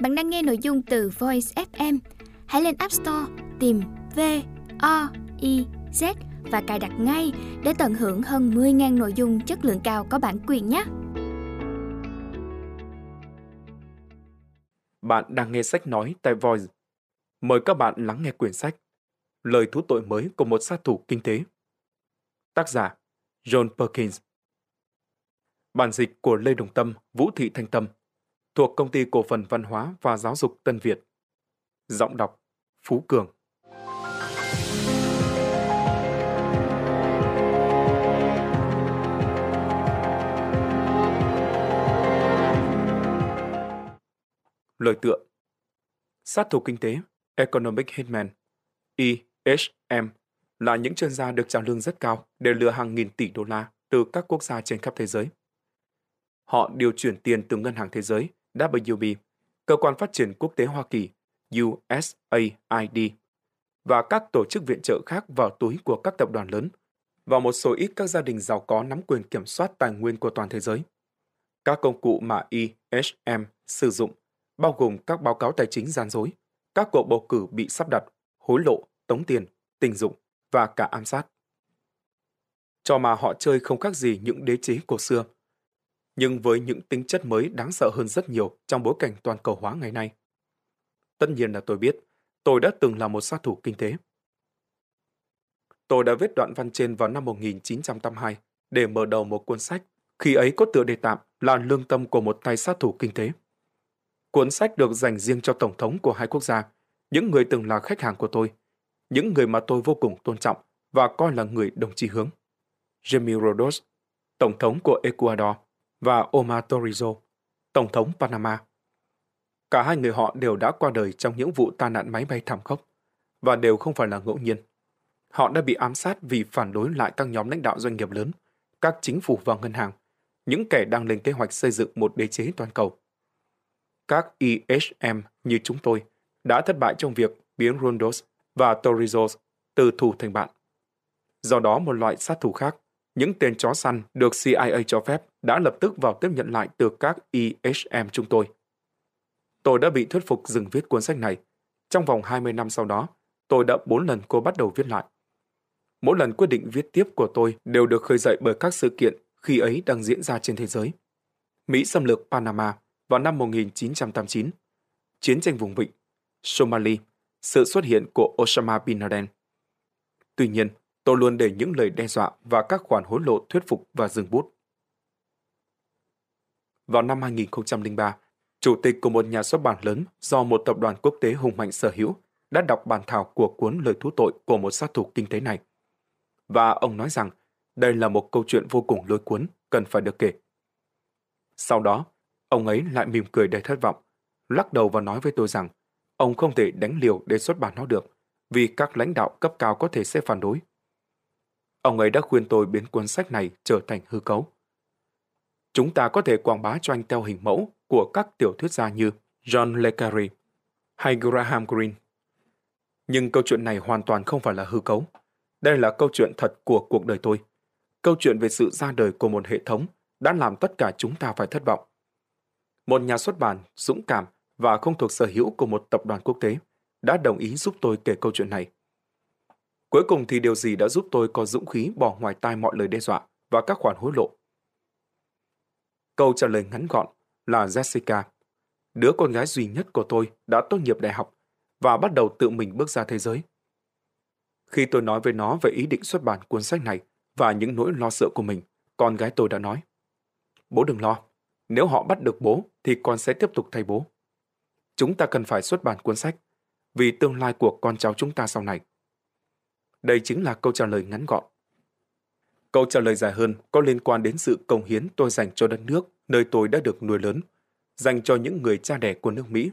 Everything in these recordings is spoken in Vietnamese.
Bạn đang nghe nội dung từ Voice FM. Hãy lên App Store tìm V O I Z và cài đặt ngay để tận hưởng hơn 10.000 nội dung chất lượng cao có bản quyền nhé. Bạn đang nghe sách nói tại Voice. Mời các bạn lắng nghe quyển sách Lời thú tội mới của một sát thủ kinh tế. Tác giả John Perkins Bản dịch của Lê Đồng Tâm, Vũ Thị Thanh Tâm thuộc Công ty Cổ phần Văn hóa và Giáo dục Tân Việt. Giọng đọc, Phú Cường Lời tựa Sát thủ kinh tế, Economic Hitman EHM là những chuyên gia được trả lương rất cao để lừa hàng nghìn tỷ đô la từ các quốc gia trên khắp thế giới. Họ điều chuyển tiền từ Ngân hàng Thế giới WB, Cơ quan Phát triển Quốc tế Hoa Kỳ USAID và các tổ chức viện trợ khác vào túi của các tập đoàn lớn và một số ít các gia đình giàu có nắm quyền kiểm soát tài nguyên của toàn thế giới. Các công cụ mà EHM sử dụng bao gồm các báo cáo tài chính gian dối, các cuộc bầu cử bị sắp đặt, hối lộ, tống tiền, tình dục và cả ám sát. Cho mà họ chơi không khác gì những đế chế cổ xưa, nhưng với những tính chất mới đáng sợ hơn rất nhiều trong bối cảnh toàn cầu hóa ngày nay. Tất nhiên là tôi biết, tôi đã từng là một sát thủ kinh tế. Tôi đã viết đoạn văn trên vào năm 1982 để mở đầu một cuốn sách, khi ấy có tựa đề tạm là Lương tâm của một tay sát thủ kinh tế. Cuốn sách được dành riêng cho Tổng thống của hai quốc gia, những người từng là khách hàng của tôi, những người mà tôi vô cùng tôn trọng và coi là người đồng chí hướng. Jimmy Rodos, Tổng thống của Ecuador, và Omar Torrijos, Tổng thống Panama. Cả hai người họ đều đã qua đời trong những vụ tai nạn máy bay thảm khốc, và đều không phải là ngẫu nhiên. Họ đã bị ám sát vì phản đối lại các nhóm lãnh đạo doanh nghiệp lớn, các chính phủ và ngân hàng, những kẻ đang lên kế hoạch xây dựng một đế chế toàn cầu. Các EHM như chúng tôi đã thất bại trong việc biến Rondos và Torrijos từ thù thành bạn. Do đó một loại sát thủ khác, những tên chó săn được CIA cho phép đã lập tức vào tiếp nhận lại từ các EHM chúng tôi. Tôi đã bị thuyết phục dừng viết cuốn sách này. Trong vòng 20 năm sau đó, tôi đã bốn lần cô bắt đầu viết lại. Mỗi lần quyết định viết tiếp của tôi đều được khơi dậy bởi các sự kiện khi ấy đang diễn ra trên thế giới. Mỹ xâm lược Panama vào năm 1989, chiến tranh vùng vịnh, Somalia, sự xuất hiện của Osama Bin Laden. Tuy nhiên, tôi luôn để những lời đe dọa và các khoản hối lộ thuyết phục và dừng bút. Vào năm 2003, chủ tịch của một nhà xuất bản lớn do một tập đoàn quốc tế hùng mạnh sở hữu đã đọc bản thảo của cuốn lời thú tội của một sát thủ kinh tế này. Và ông nói rằng đây là một câu chuyện vô cùng lôi cuốn, cần phải được kể. Sau đó, ông ấy lại mỉm cười đầy thất vọng, lắc đầu và nói với tôi rằng ông không thể đánh liều để xuất bản nó được, vì các lãnh đạo cấp cao có thể sẽ phản đối. Ông ấy đã khuyên tôi biến cuốn sách này trở thành hư cấu. Chúng ta có thể quảng bá cho anh theo hình mẫu của các tiểu thuyết gia như John Le Carré hay Graham Greene. Nhưng câu chuyện này hoàn toàn không phải là hư cấu. Đây là câu chuyện thật của cuộc đời tôi. Câu chuyện về sự ra đời của một hệ thống đã làm tất cả chúng ta phải thất vọng. Một nhà xuất bản dũng cảm và không thuộc sở hữu của một tập đoàn quốc tế đã đồng ý giúp tôi kể câu chuyện này. Cuối cùng thì điều gì đã giúp tôi có dũng khí bỏ ngoài tai mọi lời đe dọa và các khoản hối lộ? Câu trả lời ngắn gọn là Jessica, đứa con gái duy nhất của tôi đã tốt nghiệp đại học và bắt đầu tự mình bước ra thế giới. Khi tôi nói với nó về ý định xuất bản cuốn sách này và những nỗi lo sợ của mình, con gái tôi đã nói, Bố đừng lo, nếu họ bắt được bố thì con sẽ tiếp tục thay bố. Chúng ta cần phải xuất bản cuốn sách vì tương lai của con cháu chúng ta sau này. Đây chính là câu trả lời ngắn gọn. Câu trả lời dài hơn có liên quan đến sự công hiến tôi dành cho đất nước nơi tôi đã được nuôi lớn, dành cho những người cha đẻ của nước Mỹ.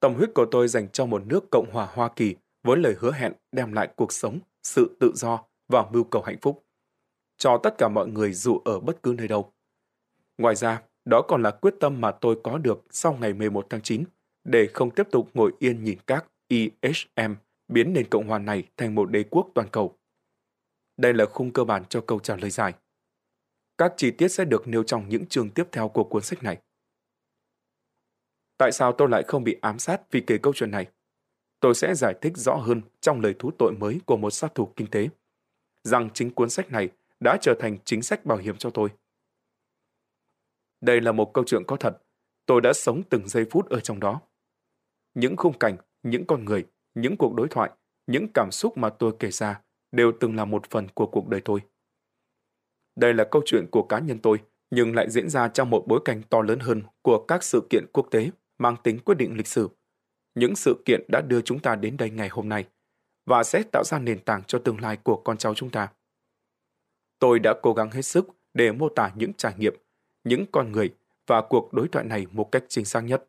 Tâm huyết của tôi dành cho một nước Cộng hòa Hoa Kỳ với lời hứa hẹn đem lại cuộc sống, sự tự do và mưu cầu hạnh phúc cho tất cả mọi người dù ở bất cứ nơi đâu. Ngoài ra, đó còn là quyết tâm mà tôi có được sau ngày 11 tháng 9 để không tiếp tục ngồi yên nhìn các ISM biến nền Cộng hòa này thành một đế quốc toàn cầu. Đây là khung cơ bản cho câu trả lời dài. Các chi tiết sẽ được nêu trong những chương tiếp theo của cuốn sách này. Tại sao tôi lại không bị ám sát vì kể câu chuyện này? Tôi sẽ giải thích rõ hơn trong lời thú tội mới của một sát thủ kinh tế, rằng chính cuốn sách này đã trở thành chính sách bảo hiểm cho tôi. Đây là một câu chuyện có thật. Tôi đã sống từng giây phút ở trong đó. Những khung cảnh, những con người, những cuộc đối thoại, những cảm xúc mà tôi kể ra đều từng là một phần của cuộc đời tôi. Đây là câu chuyện của cá nhân tôi, nhưng lại diễn ra trong một bối cảnh to lớn hơn của các sự kiện quốc tế mang tính quyết định lịch sử. Những sự kiện đã đưa chúng ta đến đây ngày hôm nay và sẽ tạo ra nền tảng cho tương lai của con cháu chúng ta. Tôi đã cố gắng hết sức để mô tả những trải nghiệm, những con người và cuộc đối thoại này một cách chính xác nhất.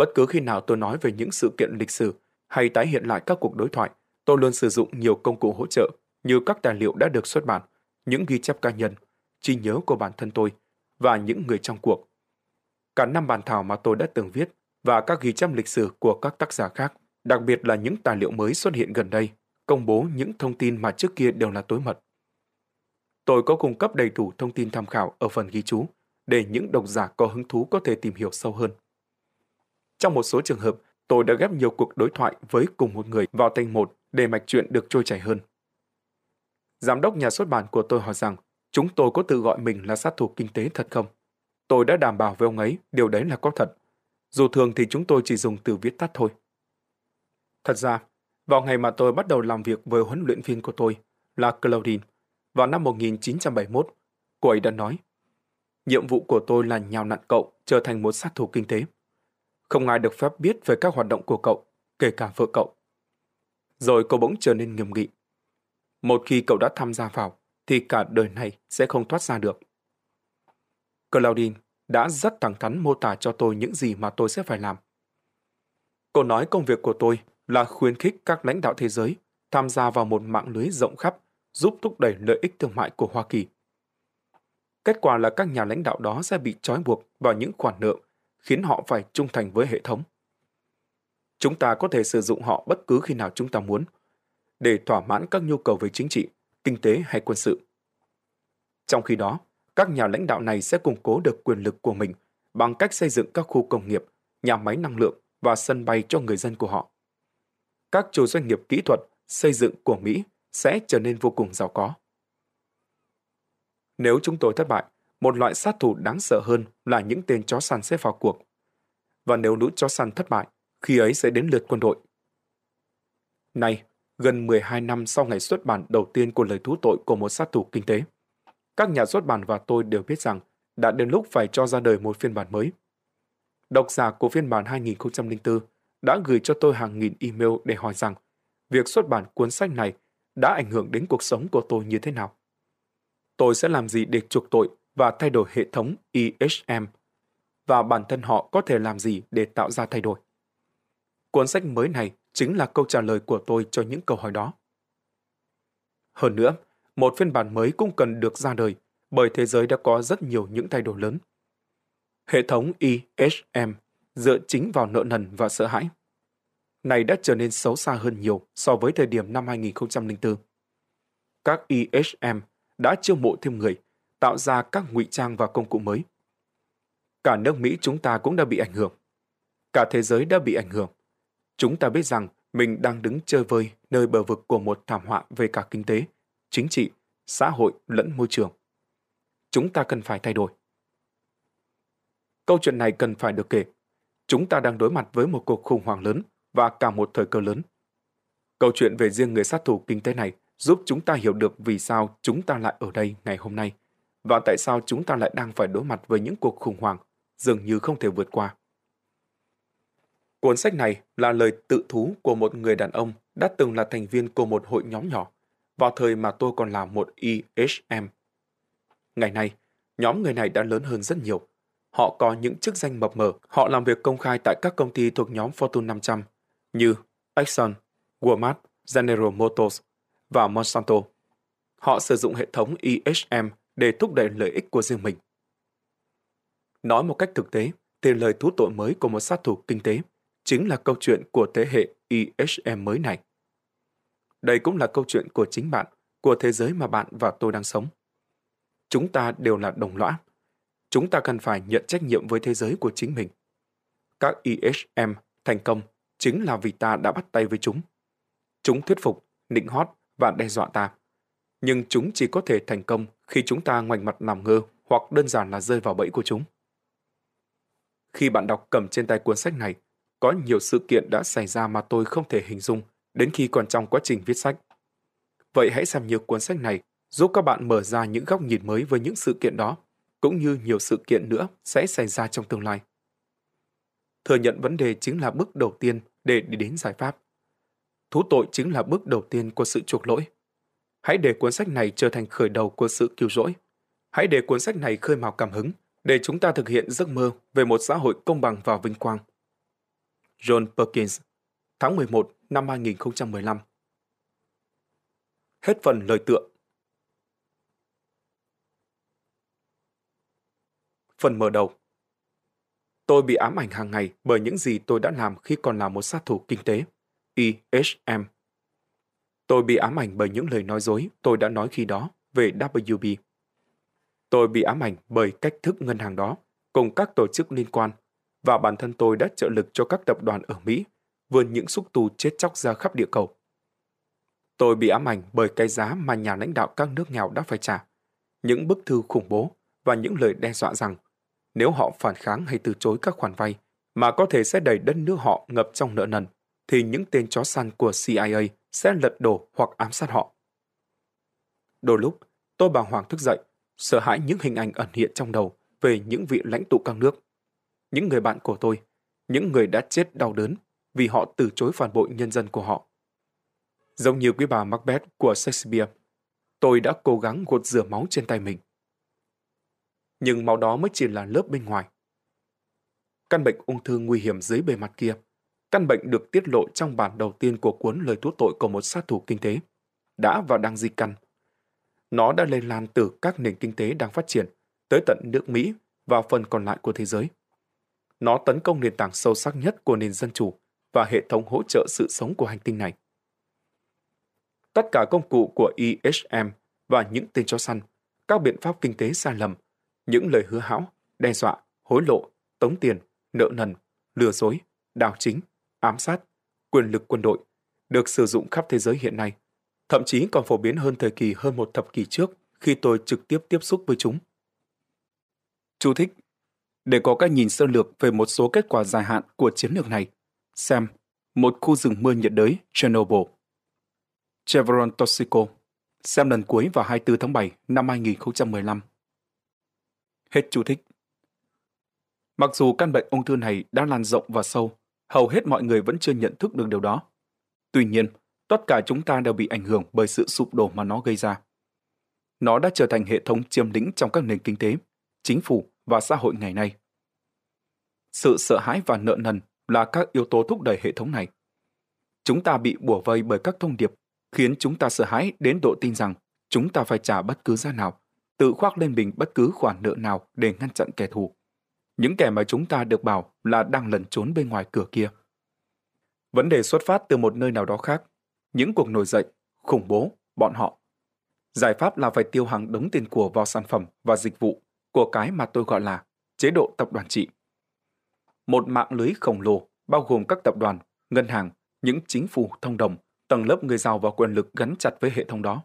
Bất cứ khi nào tôi nói về những sự kiện lịch sử hay tái hiện lại các cuộc đối thoại, tôi luôn sử dụng nhiều công cụ hỗ trợ như các tài liệu đã được xuất bản, những ghi chép cá nhân, trí nhớ của bản thân tôi và những người trong cuộc. Cả năm bản thảo mà tôi đã từng viết và các ghi chép lịch sử của các tác giả khác, đặc biệt là những tài liệu mới xuất hiện gần đây, công bố những thông tin mà trước kia đều là tối mật. Tôi có cung cấp đầy đủ thông tin tham khảo ở phần ghi chú để những độc giả có hứng thú có thể tìm hiểu sâu hơn. Trong một số trường hợp, tôi đã ghép nhiều cuộc đối thoại với cùng một người vào thành một để mạch chuyện được trôi chảy hơn. Giám đốc nhà xuất bản của tôi hỏi rằng chúng tôi có tự gọi mình là sát thủ kinh tế thật không? Tôi đã đảm bảo với ông ấy điều đấy là có thật. Dù thường thì chúng tôi chỉ dùng từ viết tắt thôi. Thật ra, vào ngày mà tôi bắt đầu làm việc với huấn luyện viên của tôi là Claudine, vào năm 1971, cô ấy đã nói Nhiệm vụ của tôi là nhào nặn cậu trở thành một sát thủ kinh tế. Không ai được phép biết về các hoạt động của cậu, kể cả vợ cậu. Rồi cô bỗng trở nên nghiêm nghị. Một khi cậu đã tham gia vào, thì cả đời này sẽ không thoát ra được. Claudine đã rất thẳng thắn mô tả cho tôi những gì mà tôi sẽ phải làm. Cô nói công việc của tôi là khuyến khích các lãnh đạo thế giới tham gia vào một mạng lưới rộng khắp giúp thúc đẩy lợi ích thương mại của Hoa Kỳ. Kết quả là các nhà lãnh đạo đó sẽ bị trói buộc vào những khoản nợ, khiến họ phải trung thành với hệ thống. Chúng ta có thể sử dụng họ bất cứ khi nào chúng ta muốn, để thỏa mãn các nhu cầu về chính trị, kinh tế hay quân sự. Trong khi đó, các nhà lãnh đạo này sẽ củng cố được quyền lực của mình bằng cách xây dựng các khu công nghiệp, nhà máy năng lượng và sân bay cho người dân của họ. Các chủ doanh nghiệp kỹ thuật, xây dựng của Mỹ sẽ trở nên vô cùng giàu có. Nếu chúng tôi thất bại, một loại sát thủ đáng sợ hơn là những tên chó săn sẽ vào cuộc. Và nếu lũ chó săn thất bại, khi ấy sẽ đến lượt quân đội. Nay, gần 12 năm sau ngày xuất bản đầu tiên của lời thú tội của một sát thủ kinh tế, các nhà xuất bản và tôi đều biết rằng đã đến lúc phải cho ra đời một phiên bản mới. Độc giả của phiên bản 2004 đã gửi cho tôi hàng nghìn email để hỏi rằng việc xuất bản cuốn sách này đã ảnh hưởng đến cuộc sống của tôi như thế nào. Tôi sẽ làm gì để chuộc tội và thay đổi hệ thống EHM và bản thân họ có thể làm gì để tạo ra thay đổi. Cuốn sách mới này chính là câu trả lời của tôi cho những câu hỏi đó. Hơn nữa, một phiên bản mới cũng cần được ra đời bởi thế giới đã có rất nhiều những thay đổi lớn. Hệ thống EHM dựa chính vào nợ nần và sợ hãi. Này đã trở nên xấu xa hơn nhiều so với thời điểm năm 2004. Các EHM đã chiêu mộ thêm người, tạo ra các ngụy trang và công cụ mới. Cả nước Mỹ chúng ta cũng đã bị ảnh hưởng. Cả thế giới đã bị ảnh hưởng. Chúng ta biết rằng mình đang đứng chơi vơi nơi bờ vực của một thảm họa về cả kinh tế, chính trị, xã hội lẫn môi trường. Chúng ta cần phải thay đổi. Câu chuyện này cần phải được kể. Chúng ta đang đối mặt với một cuộc khủng hoảng lớn và cả một thời cơ lớn. Câu chuyện về riêng người sát thủ kinh tế này giúp chúng ta hiểu được vì sao chúng ta lại ở đây ngày hôm nay và tại sao chúng ta lại đang phải đối mặt với những cuộc khủng hoảng dường như không thể vượt qua. Cuốn sách này là lời tự thú của một người đàn ông đã từng là thành viên của một hội nhóm nhỏ vào thời mà tôi còn là một EHM. Ngày nay, nhóm người này đã lớn hơn rất nhiều. Họ có những chức danh mập mờ, họ làm việc công khai tại các công ty thuộc nhóm Fortune 500 như Exxon, Walmart, General Motors và Monsanto. Họ sử dụng hệ thống EHM để thúc đẩy lợi ích của riêng mình. Nói một cách thực tế, thì lời thú tội mới của một sát thủ kinh tế chính là câu chuyện của thế hệ ISM mới này. Đây cũng là câu chuyện của chính bạn, của thế giới mà bạn và tôi đang sống. Chúng ta đều là đồng lõa. Chúng ta cần phải nhận trách nhiệm với thế giới của chính mình. các ISM thành công chính là vì ta đã bắt tay với chúng. Chúng thuyết phục, nịnh hót và đe dọa ta. Nhưng chúng chỉ có thể thành công khi chúng ta ngoảnh mặt làm ngơ hoặc đơn giản là rơi vào bẫy của chúng. Khi bạn đọc cầm trên tay cuốn sách này, có nhiều sự kiện đã xảy ra mà tôi không thể hình dung đến khi còn trong quá trình viết sách. Vậy hãy xem như cuốn sách này giúp các bạn mở ra những góc nhìn mới với những sự kiện đó, cũng như nhiều sự kiện nữa sẽ xảy ra trong tương lai. Thừa nhận vấn đề chính là bước đầu tiên để đi đến giải pháp. Thú tội chính là bước đầu tiên của sự chuộc lỗi. Hãy để cuốn sách này trở thành khởi đầu của sự cứu rỗi. Hãy để cuốn sách này khơi mào cảm hứng để chúng ta thực hiện giấc mơ về một xã hội công bằng và vinh quang. John Perkins, tháng 11 năm 2015 Hết phần lời tựa. Phần mở đầu Tôi bị ám ảnh hàng ngày bởi những gì tôi đã làm khi còn là một sát thủ kinh tế. EHM. Tôi bị ám ảnh bởi những lời nói dối tôi đã nói khi đó về WB. Tôi bị ám ảnh bởi cách thức ngân hàng đó cùng các tổ chức liên quan và bản thân tôi đã trợ lực cho các tập đoàn ở Mỹ vươn những xúc tu chết chóc ra khắp địa cầu. Tôi bị ám ảnh bởi cái giá mà nhà lãnh đạo các nước nghèo đã phải trả, những bức thư khủng bố và những lời đe dọa rằng nếu họ phản kháng hay từ chối các khoản vay mà có thể sẽ đẩy đất nước họ ngập trong nợ nần, thì những tên chó săn của CIA sẽ lật đổ hoặc ám sát họ. Đôi lúc, tôi bàng hoàng thức dậy, sợ hãi những hình ảnh ẩn hiện trong đầu về những vị lãnh tụ các nước. Những người bạn của tôi, những người đã chết đau đớn vì họ từ chối phản bội nhân dân của họ. Giống như quý bà Macbeth của Shakespeare, tôi đã cố gắng gột rửa máu trên tay mình. Nhưng máu đó mới chỉ là lớp bên ngoài. Căn bệnh ung thư nguy hiểm dưới bề mặt kia, căn bệnh được tiết lộ trong bản đầu tiên của cuốn lời thú tội của một sát thủ kinh tế, đã và đang di căn. Nó đã lây lan từ các nền kinh tế đang phát triển tới tận nước Mỹ và phần còn lại của thế giới. Nó tấn công nền tảng sâu sắc nhất của nền dân chủ và hệ thống hỗ trợ sự sống của hành tinh này. Tất cả công cụ của EHM và những tên chó săn, các biện pháp kinh tế sai lầm, những lời hứa hão, đe dọa, hối lộ, tống tiền, nợ nần, lừa dối, đào chính, ám sát, quyền lực quân đội được sử dụng khắp thế giới hiện nay, thậm chí còn phổ biến hơn thời kỳ hơn một thập kỷ trước khi tôi trực tiếp tiếp xúc với chúng. Chú thích Để có cách nhìn sơ lược về một số kết quả dài hạn của chiến lược này, xem Một khu rừng mưa nhiệt đới Chernobyl. Chevron Toxico, xem lần cuối vào 24 tháng 7 năm 2015. Hết chú thích. Mặc dù căn bệnh ung thư này đã lan rộng và sâu, hầu hết mọi người vẫn chưa nhận thức được điều đó. Tuy nhiên, tất cả chúng ta đều bị ảnh hưởng bởi sự sụp đổ mà nó gây ra. Nó đã trở thành hệ thống chiếm lĩnh trong các nền kinh tế, chính phủ và xã hội ngày nay. Sự sợ hãi và nợ nần là các yếu tố thúc đẩy hệ thống này. Chúng ta bị bủa vây bởi các thông điệp khiến chúng ta sợ hãi đến độ tin rằng chúng ta phải trả bất cứ giá nào, tự khoác lên mình bất cứ khoản nợ nào để ngăn chặn kẻ thù. Những kẻ mà chúng ta được bảo là đang lẩn trốn bên ngoài cửa kia. Vấn đề xuất phát từ một nơi nào đó khác, những cuộc nổi dậy, khủng bố, bọn họ. Giải pháp là phải tiêu hàng đống tiền của vào sản phẩm và dịch vụ của cái mà tôi gọi là chế độ tập đoàn trị. Một mạng lưới khổng lồ bao gồm các tập đoàn, ngân hàng, những chính phủ thông đồng, tầng lớp người giàu và quyền lực gắn chặt với hệ thống đó.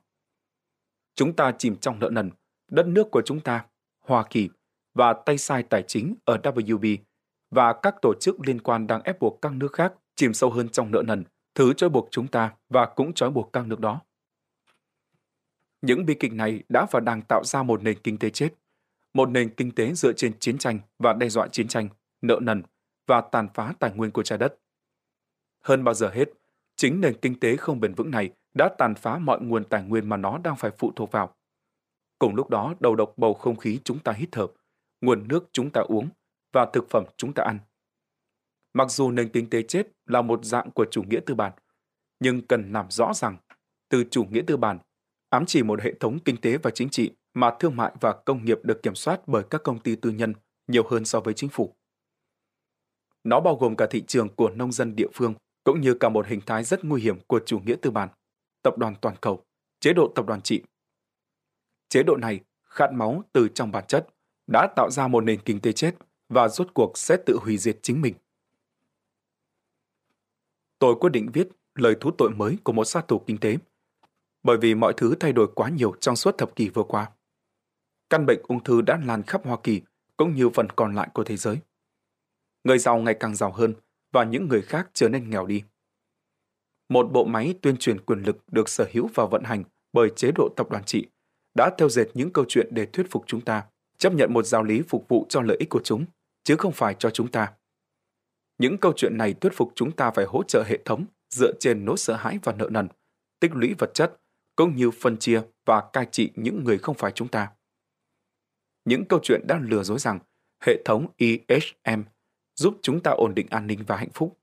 Chúng ta chìm trong nợ nần, đất nước của chúng ta, Hoa Kỳ và tay sai tài chính ở WB và các tổ chức liên quan đang ép buộc các nước khác chìm sâu hơn trong nợ nần, thứ trói buộc chúng ta và cũng trói buộc các nước đó. Những bi kịch này đã và đang tạo ra một nền kinh tế chết, một nền kinh tế dựa trên chiến tranh và đe dọa chiến tranh, nợ nần và tàn phá tài nguyên của trái đất. Hơn bao giờ hết, chính nền kinh tế không bền vững này đã tàn phá mọi nguồn tài nguyên mà nó đang phải phụ thuộc vào. Cùng lúc đó, đầu độc bầu không khí chúng ta hít thở, nguồn nước chúng ta uống và thực phẩm chúng ta ăn. Mặc dù nền kinh tế chết là một dạng của chủ nghĩa tư bản, nhưng cần làm rõ rằng từ chủ nghĩa tư bản ám chỉ một hệ thống kinh tế và chính trị mà thương mại và công nghiệp được kiểm soát bởi các công ty tư nhân nhiều hơn so với chính phủ. Nó bao gồm cả thị trường của nông dân địa phương, cũng như cả một hình thái rất nguy hiểm của chủ nghĩa tư bản, tập đoàn toàn cầu, chế độ tập đoàn trị. Chế độ này khát máu từ trong bản chất đã tạo ra một nền kinh tế chết và rốt cuộc sẽ tự hủy diệt chính mình. tôi quyết định viết lời thú tội mới của một sát thủ kinh tế. Bởi vì mọi thứ thay đổi quá nhiều trong suốt thập kỷ vừa qua. Căn bệnh ung thư đã lan khắp Hoa Kỳ cũng như phần còn lại của thế giới. Người giàu ngày càng giàu hơn và những người khác trở nên nghèo đi. Một bộ máy tuyên truyền quyền lực được sở hữu và vận hành bởi chế độ tập đoàn trị đã theo dệt những câu chuyện để thuyết phục chúng ta chấp nhận một giáo lý phục vụ cho lợi ích của chúng, chứ không phải cho chúng ta. Những câu chuyện này thuyết phục chúng ta phải hỗ trợ hệ thống dựa trên nỗi sợ hãi và nợ nần, tích lũy vật chất, cũng như phân chia và cai trị những người không phải chúng ta. Những câu chuyện đang lừa dối rằng hệ thống EHM giúp chúng ta ổn định an ninh và hạnh phúc.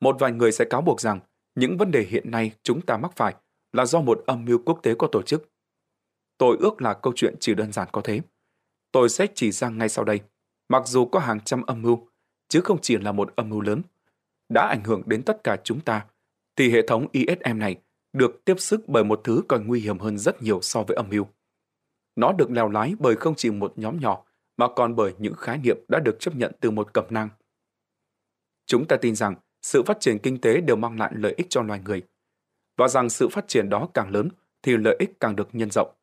Một vài người sẽ cáo buộc rằng những vấn đề hiện nay chúng ta mắc phải là do một âm mưu quốc tế của tổ chức. Tôi ước là câu chuyện chỉ đơn giản có thế. Tôi sẽ chỉ ra ngay sau đây, mặc dù có hàng trăm âm mưu, chứ không chỉ là một âm mưu lớn, đã ảnh hưởng đến tất cả chúng ta, thì hệ thống ISM này được tiếp sức bởi một thứ còn nguy hiểm hơn rất nhiều so với âm mưu. Nó được lèo lái bởi không chỉ một nhóm nhỏ, mà còn bởi những khái niệm đã được chấp nhận từ một cẩm nang. Chúng ta tin rằng sự phát triển kinh tế đều mang lại lợi ích cho loài người, và rằng sự phát triển đó càng lớn thì lợi ích càng được nhân rộng.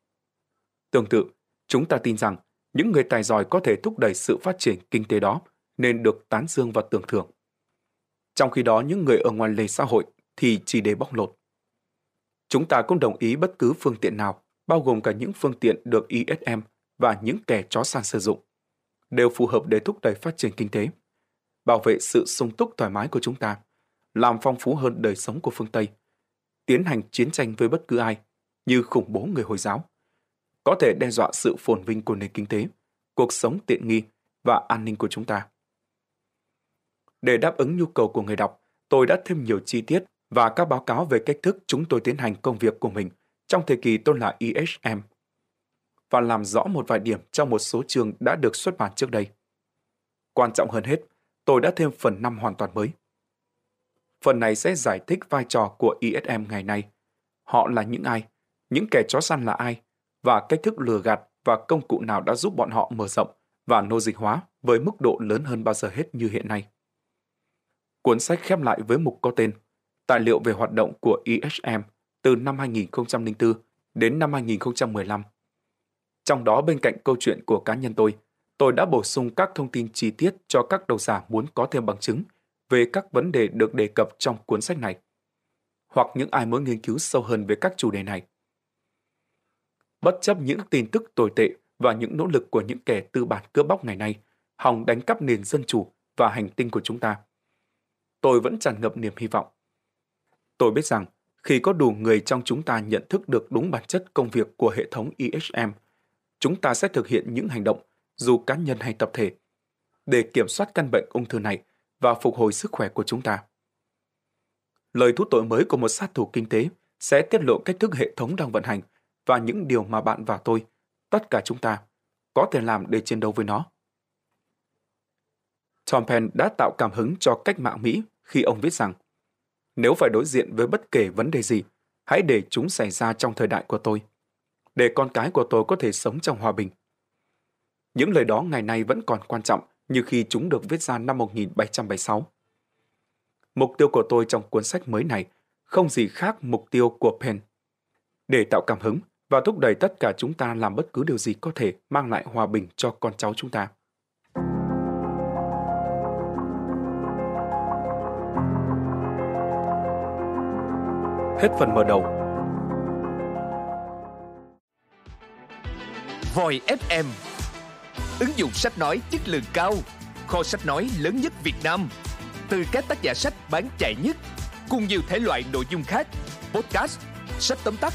Tương tự, chúng ta tin rằng những người tài giỏi có thể thúc đẩy sự phát triển kinh tế đó nên được tán dương và tưởng thưởng. Trong khi đó những người ở ngoài lề xã hội thì chỉ để bóc lột. Chúng ta cũng đồng ý bất cứ phương tiện nào, bao gồm cả những phương tiện được ISM và những kẻ chó săn sử dụng, đều phù hợp để thúc đẩy phát triển kinh tế, bảo vệ sự sung túc thoải mái của chúng ta, làm phong phú hơn đời sống của phương Tây, tiến hành chiến tranh với bất cứ ai, như khủng bố người Hồi giáo, có thể đe dọa sự phồn vinh của nền kinh tế, cuộc sống tiện nghi và an ninh của chúng ta. Để đáp ứng nhu cầu của người đọc, tôi đã thêm nhiều chi tiết và các báo cáo về cách thức chúng tôi tiến hành công việc của mình trong thời kỳ tôi là ISM và làm rõ một vài điểm trong một số chương đã được xuất bản trước đây. Quan trọng hơn hết, tôi đã thêm phần 5 hoàn toàn mới. Phần này sẽ giải thích vai trò của ISM ngày nay. Họ là những ai, những kẻ chó săn là ai, và cách thức lừa gạt và công cụ nào đã giúp bọn họ mở rộng và nô dịch hóa với mức độ lớn hơn bao giờ hết như hiện nay. Cuốn sách khép lại với mục có tên Tài liệu về hoạt động của ISM từ năm 2004 đến năm 2015. Trong đó bên cạnh câu chuyện của cá nhân tôi, tôi đã bổ sung các thông tin chi tiết cho các độc giả muốn có thêm bằng chứng về các vấn đề được đề cập trong cuốn sách này, hoặc những ai muốn nghiên cứu sâu hơn về các chủ đề này. Bất chấp những tin tức tồi tệ và những nỗ lực của những kẻ tư bản cướp bóc ngày nay, hòng đánh cắp nền dân chủ và hành tinh của chúng ta, tôi vẫn tràn ngập niềm hy vọng. Tôi biết rằng khi có đủ người trong chúng ta nhận thức được đúng bản chất công việc của hệ thống IHM, chúng ta sẽ thực hiện những hành động, dù cá nhân hay tập thể, để kiểm soát căn bệnh ung thư này và phục hồi sức khỏe của chúng ta. Lời thú tội mới của một sát thủ kinh tế sẽ tiết lộ cách thức hệ thống đang vận hành và những điều mà bạn và tôi, tất cả chúng ta, có thể làm để chiến đấu với nó. Tom Penn đã tạo cảm hứng cho cách mạng Mỹ khi ông viết rằng nếu phải đối diện với bất kể vấn đề gì, hãy để chúng xảy ra trong thời đại của tôi, để con cái của tôi có thể sống trong hòa bình. Những lời đó ngày nay vẫn còn quan trọng như khi chúng được viết ra năm 1776. Mục tiêu của tôi trong cuốn sách mới này không gì khác mục tiêu của Penn. Để tạo cảm hứng và thúc đẩy tất cả chúng ta làm bất cứ điều gì có thể mang lại hòa bình cho con cháu chúng ta. Hết phần mở đầu. Voi FM Ứng dụng sách nói chất lượng cao Kho sách nói lớn nhất Việt Nam Từ các tác giả sách bán chạy nhất Cùng nhiều thể loại nội dung khác Podcast, sách tóm tắt,